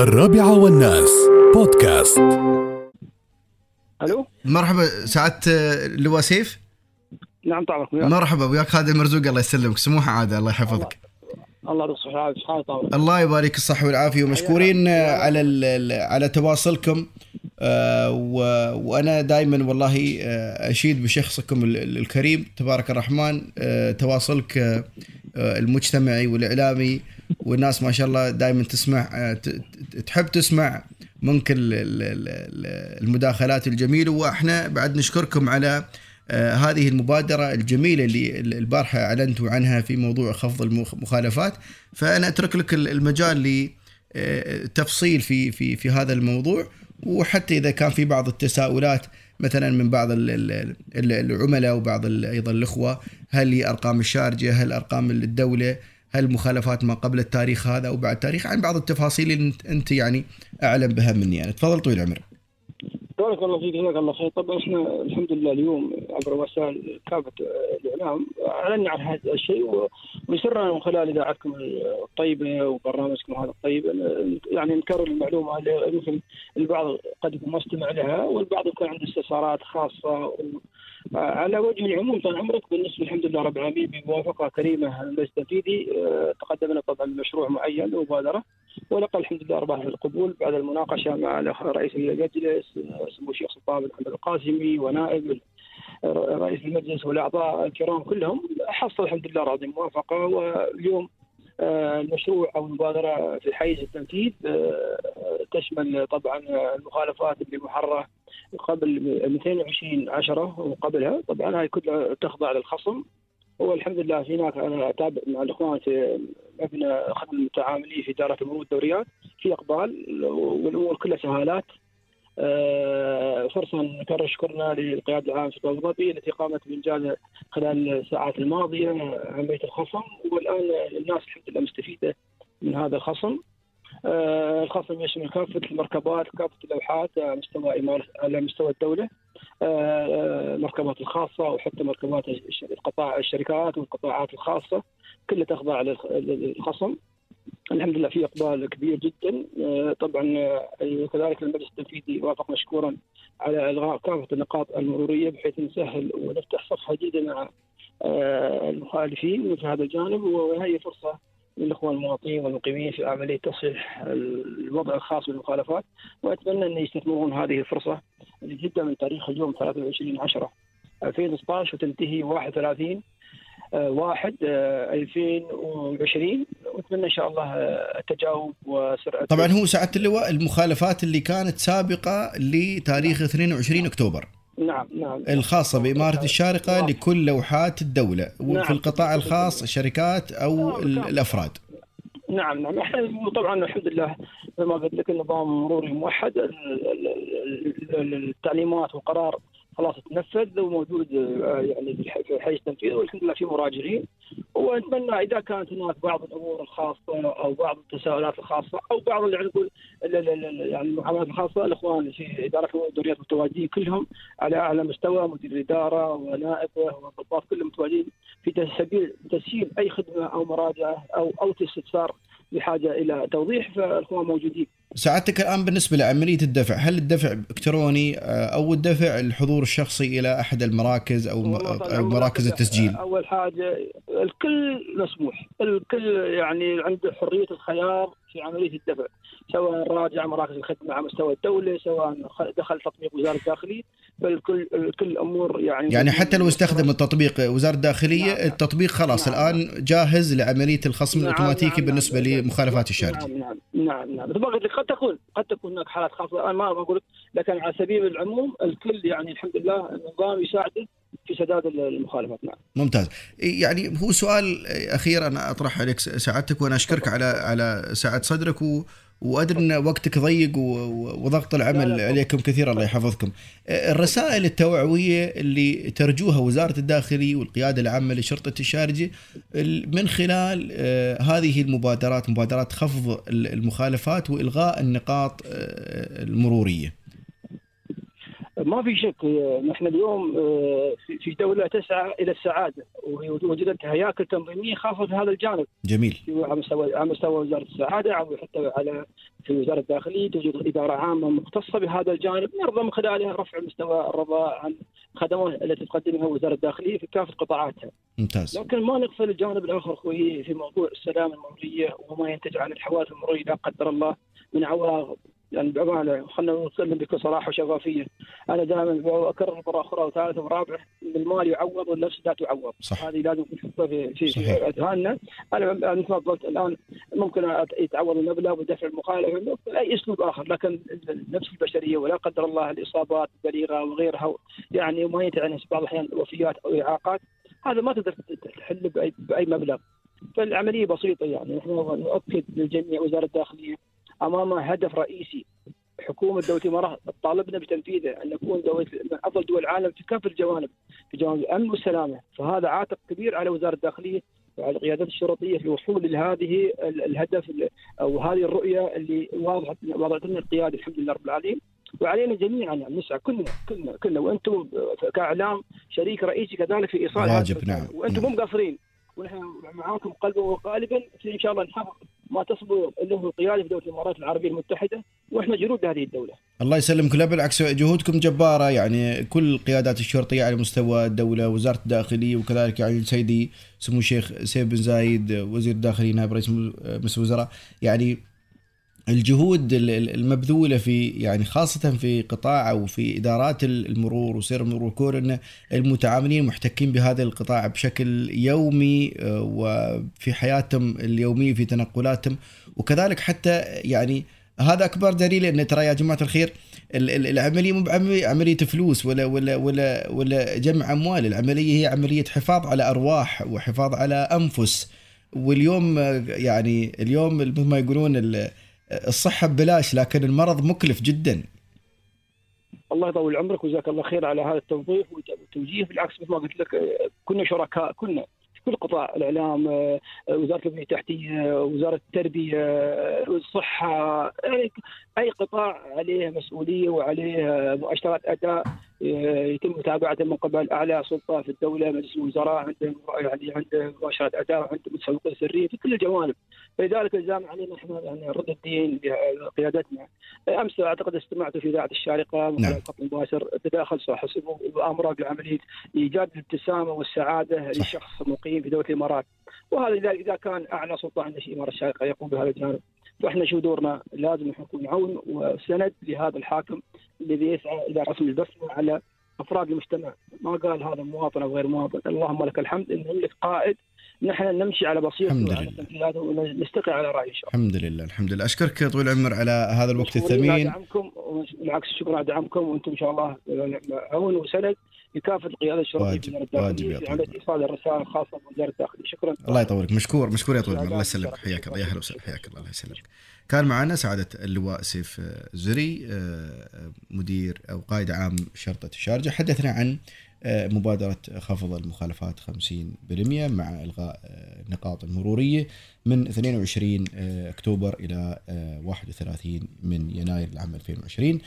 الرابعة والناس. بودكاست. ألو؟ مرحبا سعادة اللواء سيف؟ نعم طبعا مرحبا وياك. خالد المرزوق الله يسلمك. سموحة عادة الله يحفظك. الله العافيه حال طبعا الله يبارك الصحة والعافية. ومشكورين على ال- ال- على تواصلكم. آه، و- وأنا دائما والله آه، أشيد بشخصكم ال- ال- الكريم. تبارك الرحمن آه، تواصلك آه، آه، المجتمعي والإعلامي. والناس ما شاء الله دائما تسمع آه، تحب تسمع ال- ال- المداخلات الجميلة. وإحنا بعد نشكركم على آه، هذه المبادرة الجميلة اللي البارحة أعلنتوا عنها في موضوع خفض المخالفات فأنا أترك لك المجال لتفصيل في في في هذا الموضوع. وحتى إذا كان في بعض التساؤلات مثلا من بعض ال- ال- ال- العملاء وبعض ال- أيضا الأخوة هل هي أرقام الشارجة هل أرقام الدولة هل مخالفات ما قبل التاريخ هذا أو بعد التاريخ؟ عن بعض التفاصيل اللي انت- يعني أعلم بها مني يعني. تفضل طويل العمر بارك الله فيك جزاك الله خير. طبعا إحنا الحمد لله اليوم عبر وسائل كافه الإعلام أعلنا عن هذا الشيء ويسرنا من خلال إذاعتكم الطيبة وبرنامجكم هذا الطيب. يعني نكرر المعلومة اللي يمكن البعض قد يكون ما استمع لها والبعض يكون عنده استفسارات خاصة على وجه العموم طال عمرك بالنسبة الحمد لله رب العالمين بموافقة كريمة المجلس التنفيذي آه، تقدمنا طبعا بمشروع معين ومبادرة ولقى الحمد لله ارباح القبول بعد المناقشة مع رئيس المجلس سمو الشيخ سلطان بن محمد القاسمي ونائب رئيس المجلس والأعضاء الكرام كلهم حصل الحمد لله راضي موافقة واليوم آه، المشروع أو المبادرة في حيز التنفيذ آه، تشمل طبعا المخالفات اللي محررة قبل 220 10 وقبلها طبعا هاي كلها تخضع للخصم. والحمد لله هناك أنا أتابع مع الإخوان في مبنى خدمه المتعاملين في إدارة المرور والدوريات في إقبال والأمور كلها سهالات. آه، فرصة نكرر شكرنا للقيادة العامه في ابو ظبي التي قامت بإنجاز خلال الساعات الماضية عمليه الخصم والآن الناس الحمد لله مستفيدة من هذا الخصم. آه، الخصم يشمل كافة المركبات كافة اللوحات على مستوى على مستوى الدولة آه، المركبات الخاصة وحتى مركبات القطاع الشركات والقطاعات الخاصة كلها تخضع للخ- للخصم. الحمد لله في إقبال كبير جدا آه، طبعا آه، كذلك المجلس التنفيذي وافق مشكورا على إلغاء كافة النقاط المرورية بحيث نسهل ونفتح صفحة جديدة مع آه، المخالفين في هذا الجانب وهي فرصة للإخوان المواطنين والمقيمين في عمليه تصحيح الوضع الخاص بالمخالفات وأتمنى أن يستثمرون هذه الفرصة تبدا من تاريخ اليوم 23 10 2016 وتنتهي 31 آه، واحد آه، 2020 وأتمنى إن شاء الله آه، التجاوب وسرعة طبعا هو سعاده اللواء المخالفات اللي كانت سابقة لتاريخ 22 أكتوبر. نعم نعم. الخاصة بإمارة الشارقة لكل لوحات الدولة وفي نعم. القطاع الخاص الشركات أو ال- الأفراد. نعم نعم. إحنا طبعا الحمد لله زي ما قلت لك النظام مروري موحد. ال- ال- ال- التعليمات والقرار خلاص تنفذ وموجود آه، يعني في حيز التنفيذ والحمد لله في مراجعين ونتمنى إذا كانت هناك بعض الأمور الخاصة أو بعض التساؤلات الخاصة أو بعض اللي نقول يعني المعاملات الخاصة الإخوان في إدارة الدوريات متواجدين كلهم على أعلى مستوى مدير الإدارة ونائبه والضباط كلهم متواجدين في تسهيل تسهيل أي خدمة أو مراجعة أو أو استفسار بحاجة إلى توضيح فالإخوان موجودين. سعادتك الآن بالنسبة لعمليه الدفع هل الدفع إلكتروني آه، أو الدفع الحضور الشخصي إلى أحد المراكز أو أو مراكز التسجيل أول حاجة الكل مسموح، الكل يعني عنده حرية الخيار في عملية الدفع، سواء راجع مراكز الخدمة على مستوى الدولة، سواء دخل تطبيق وزارة الداخلية، فالكل الكل أمور يعني يعني حتى لو استخدم التطبيق وزارة الداخلية نعم. التطبيق خلاص نعم. الآن جاهز لعملية الخصم نعم، الأوتوماتيكي نعم، بالنسبة نعم. لمخالفات الشارجة نعم نعم نعم نعم. قد تكون قد تكون هناك حالات خاصة. أنا ما بقول لك لكن على سبيل العموم الكل يعني الحمد لله النظام يساعده في سداد المخالفات. نعم. ممتاز. يعني هو سؤال أخير أنا اطرح عليك سعادتك وأنا أشكرك على على سعه صدرك و وأدري إن وقتك ضيق وضغط العمل. عليكم كثير الله يحفظكم. الرسائل التوعوية اللي ترجوها وزارة الداخليه والقيادة العامة لشرطة الشارجة ال- من خلال آه، هذه المبادرات مبادرات خفض ال- المخالفات وإلغاء النقاط آه، المرورية. ما في شك نحن اليوم في دولة تسعى إلى السعادة ووجدت هياكل تنظيمية خاصة في هذا الجانب. جميل. على مستوى على مستوى وزارة السعادة أو حتى على في وزارة الداخلية توجد إدارة عامة مختصة بهذا الجانب نرضى من خلالها رفع مستوى الرضا عن الخدمات التي تقدمها وزارة الداخلية في كافة قطاعاتها. ممتاز. لكن ما نغفل الجانب الآخر أخوي في موضوع السلامه المروريه وما ينتج عن الحوادث المروريه لا قدر الله من عواقب يعني بأمانة خلينا نتكلم بكل صراحة وشفافيه أنا دائما أكرر مرة أخرى وثالثه ورابعه إن المال يعوض والنفس لا تعوض. صح. هذه لازم نحطها في في, أذهاننا. أنا مثل ما قلت الآن ممكن يتعوض المبلغ بدفع المخالفه باي أسلوب آخر. لكن النفس البشرية ولا قدر الله الإصابات البليغة وغيرها يعني وما ينتهي عنها بعض الأحيان وفيات أو إعاقات هذا ما تقدر تحل باي مبلغ. فالعملية بسيطة يعني. نحن نؤكد للجميع وزارة الداخلية امامها هدف رئيسي حكومة دولة الإمارات تطالبنا بتنفيذه أن نكون دولة من أفضل دول العالم في كافه الجوانب في جوانب الأمن والسلامة فهذا عاتق كبير على وزارة الداخلية وعلى القيادات الشرطية في الوصول لهذه ال- الهدف ال- أو هذه الرؤية اللي واضحه وضعت لنا القيادة الحمد لله رب العالمين وعلينا جميعا يعني نسعى كلنا كلنا كلنا وأنتم كإعلام شريك رئيسي كذلك في إيصال واجب،. نعم. وأنتم مو مقصرين ونحن معاكم قلبا وقالبا في إن شاء الله نحقق ما تصبو له القيادة في دولة الإمارات العربية المتحدة وإحنا جنود هذه الدولة. الله يسلمك لا بالعكس جهودكم جبارة يعني كل القيادات الشرطية على مستوى الدولة وزارة الداخلية وكذلك يعني سيدي سمو الشيخ سيف بن زايد وزير الداخلية نائب رئيس مجلس الوزراء يعني الجهود ال- ال- المبذولة في يعني خاصة في قطاع أو في إدارات المرور وسير المرور وكون إن المتعاملين محتكين بهذا القطاع بشكل يومي آه، وفي حياتهم اليومية في تنقلاتهم. وكذلك حتى يعني هذا أكبر دليل إن ترى يا جماعة الخير ال- ال- العملية مو عملية فلوس ولا ولا ولا ولا جمع أموال، العملية هي عملية حفاظ على أرواح وحفاظ على أنفس. واليوم آه، يعني اليوم مثل ما يقولون الصحة ببلاش لكن المرض مكلف جدا. الله يطول عمرك وجزاك الله خير على هذا التوضيح والتوجيه بالعكس مثل ما قلت لك كنا شركاء كنا في كل قطاع الإعلام آه، وزارة البنيه التحتية وزارة التربية آه، الصحة أي قطاع عليه مسؤولية وعليه آه، مؤشرات أداء يتم متابعته من قبل أعلى سلطة في الدولة مجلس الوزراء عنده يعني عنده مؤشرات أداء وعنده متسوقين سرية في كل الجوانب فلذلك الزام علينا إحنا يعني نرد الدين بقيادتنا أمس أعتقد استمعت في إذاعة الشارقة من نعم. خط مباشر تداخل صاحب وامر بعمليه إيجاد الابتسامة والسعادة صح. للشخص المقيم في دولة الإمارات وهذا اذا إذا كان أعلى سلطة عند الاماره الشارقة يقوم بهذا الجانب فاحنا شو دورنا؟ لازم نكون عون وسند لهذا الحاكم الذي يسعى إلى رسم البسمة على أفراد المجتمع، ما قال هذا مواطن أو غير مواطن، اللهم لك الحمد. ان نملك قائد. نحن نمشي على بصيرته الحمد وعلى لله. تنفيذاته ونستقي على شاء الله. الحمد لله الحمد لله. أشكرك طويل العمر على هذا الوقت الثمين. دعمكم. بالعكس شكرا على دعمكم. وأنتم إن شاء الله عون وسند. لكافه القيادة الشرطيه في وزاره الداخلية في. عمليه إيصال الرسائل الخاصة بوزاره الداخليه شكرا. الله يطولك. مشكور مشكور يا طويل. العمر الله. يسلمك. حياك الله. يا أهلا وسهلا. حياك الله. الله يسلمك. كان معنا سعادة اللواء سيف آه، زري آه، مدير أو قائد عام شرطة الشارجة. حدثنا عن آه، مبادرة خفض المخالفات 50% مع إلغاء آه، النقاط المرورية من 22 آه، أكتوبر إلى آه، 31 من يناير العام 2020